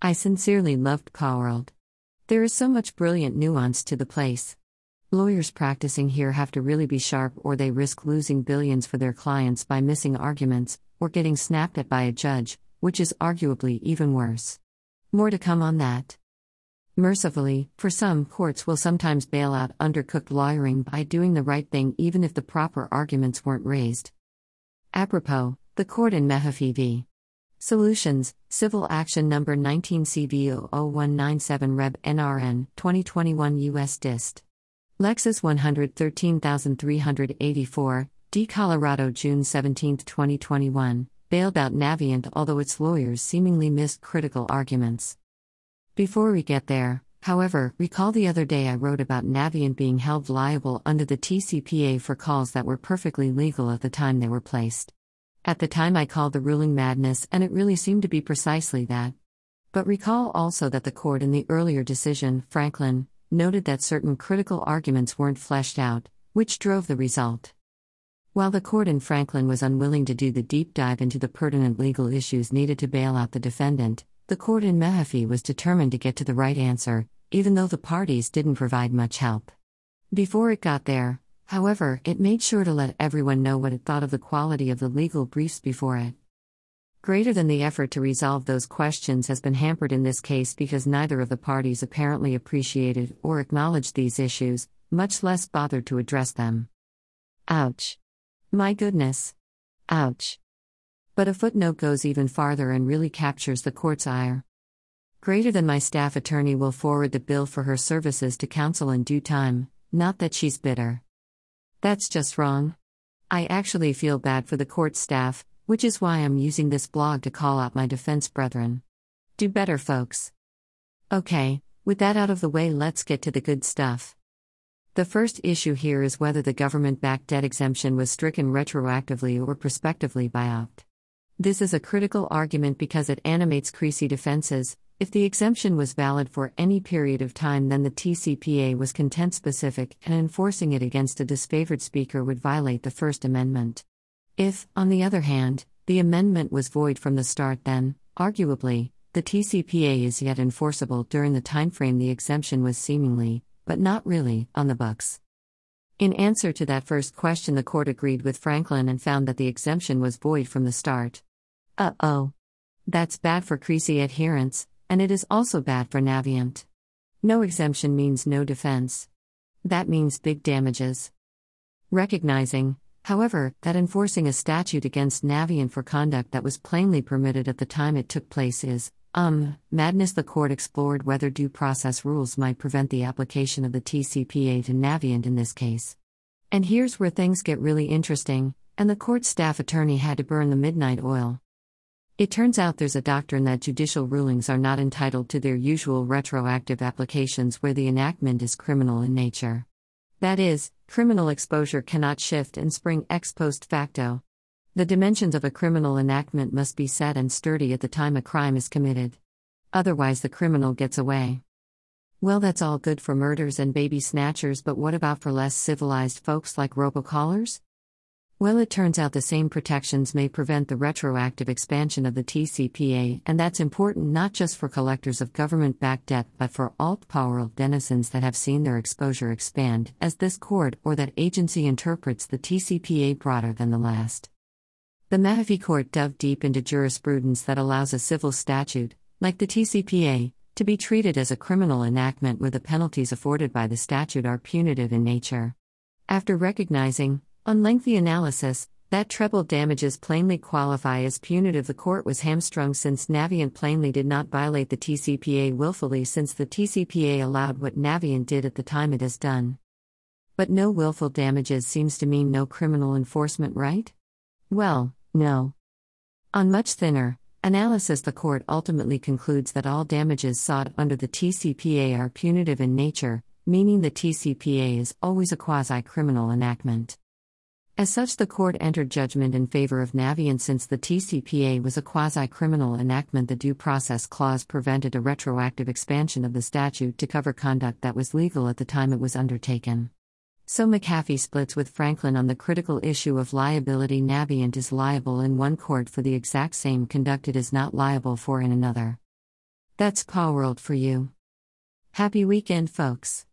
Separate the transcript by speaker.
Speaker 1: I sincerely loved World. There is so much brilliant nuance to the place. Lawyers practicing here have to really be sharp or they risk losing billions for their clients by missing arguments, or getting snapped at by a judge, which is arguably even worse. More to come on that. Mercifully, for some, courts will sometimes bail out undercooked lawyering by doing the right thing even if the proper arguments weren't raised. Apropos, the court in Mehaffey v. Solutions, Civil Action Number 19 CV00197 Reb NRN 2021 US Dist. LEXIS 113384, D. Colorado June 17, 2021, bailed out Navient although its lawyers seemingly missed critical arguments. Before we get there, however, recall the other day I wrote about Navient being held liable under the TCPA for calls that were perfectly legal at the time they were placed. At the time, I called the ruling madness, and it really seemed to be precisely that. But recall also that the court in the earlier decision, Franklin, noted that certain critical arguments weren't fleshed out, which drove the result. While the court in Franklin was unwilling to do the deep dive into the pertinent legal issues needed to bail out the defendant, the court in Mehaffey was determined to get to the right answer, even though the parties didn't provide much help. Before it got there, However, it made sure to let everyone know what it thought of the quality of the legal briefs before it. Greater than the effort to resolve those questions has been hampered in this case because neither of the parties apparently appreciated or acknowledged these issues, much less bothered to address them. Ouch. My goodness. Ouch. But a footnote goes even farther and really captures the court's ire. Greater than my staff attorney will forward the bill for her services to counsel in due time, not that she's bitter. That's just wrong. I actually feel bad for the court staff, which is why I'm using this blog to call out my defense brethren. Do better, folks. Okay, with that out of the way, let's get to the good stuff. The first issue here is whether the government backed debt exemption was stricken retroactively or prospectively by opt. This is a critical argument because it animates Creasy defenses, if the exemption was valid for any period of time, then the TCPA was content specific, and enforcing it against a disfavored speaker would violate the First Amendment. If, on the other hand, the amendment was void from the start, then, arguably, the TCPA is yet enforceable during the timeframe the exemption was seemingly, but not really, on the books. In answer to that first question, the court agreed with Franklin and found that the exemption was void from the start. Uh oh. That's bad for Creasy adherents, and it is also bad for Navient. No exemption means no defense. That means big damages. Recognizing, however, that enforcing a statute against Navient for conduct that was plainly permitted at the time it took place is, um, madness. The court explored whether due process rules might prevent the application of the TCPA to Navient in this case. And here's where things get really interesting, and the court staff attorney had to burn the midnight oil. It turns out there's a doctrine that judicial rulings are not entitled to their usual retroactive applications where the enactment is criminal in nature. That is, criminal exposure cannot shift and spring ex post facto. The dimensions of a criminal enactment must be set and sturdy at the time a crime is committed. Otherwise, the criminal gets away. Well, that's all good for murders and baby snatchers, but what about for less civilized folks like robocallers? Well, it turns out the same protections may prevent the retroactive expansion of the TCPA, and that's important not just for collectors of government backed debt but for alt power denizens that have seen their exposure expand, as this court or that agency interprets the TCPA broader than the last. The Mehaffey Court dove deep into jurisprudence that allows a civil statute, like the TCPA, to be treated as a criminal enactment where the penalties afforded by the statute are punitive in nature. After recognizing, on lengthy analysis, that treble damages plainly qualify as punitive. The court was hamstrung since Navient plainly did not violate the TCPA willfully, since the TCPA allowed what Navient did at the time it has done. But no willful damages seems to mean no criminal enforcement, right? Well, no. On much thinner analysis, the court ultimately concludes that all damages sought under the TCPA are punitive in nature, meaning the TCPA is always a quasi criminal enactment. As such, the court entered judgment in favor of Navient since the TCPA was a quasi criminal enactment. The Due Process Clause prevented a retroactive expansion of the statute to cover conduct that was legal at the time it was undertaken. So Mehaffey splits with Franklin on the critical issue of liability. Navient is liable in one court for the exact same conduct it is not liable for in another. That's Paw World for you. Happy weekend, folks.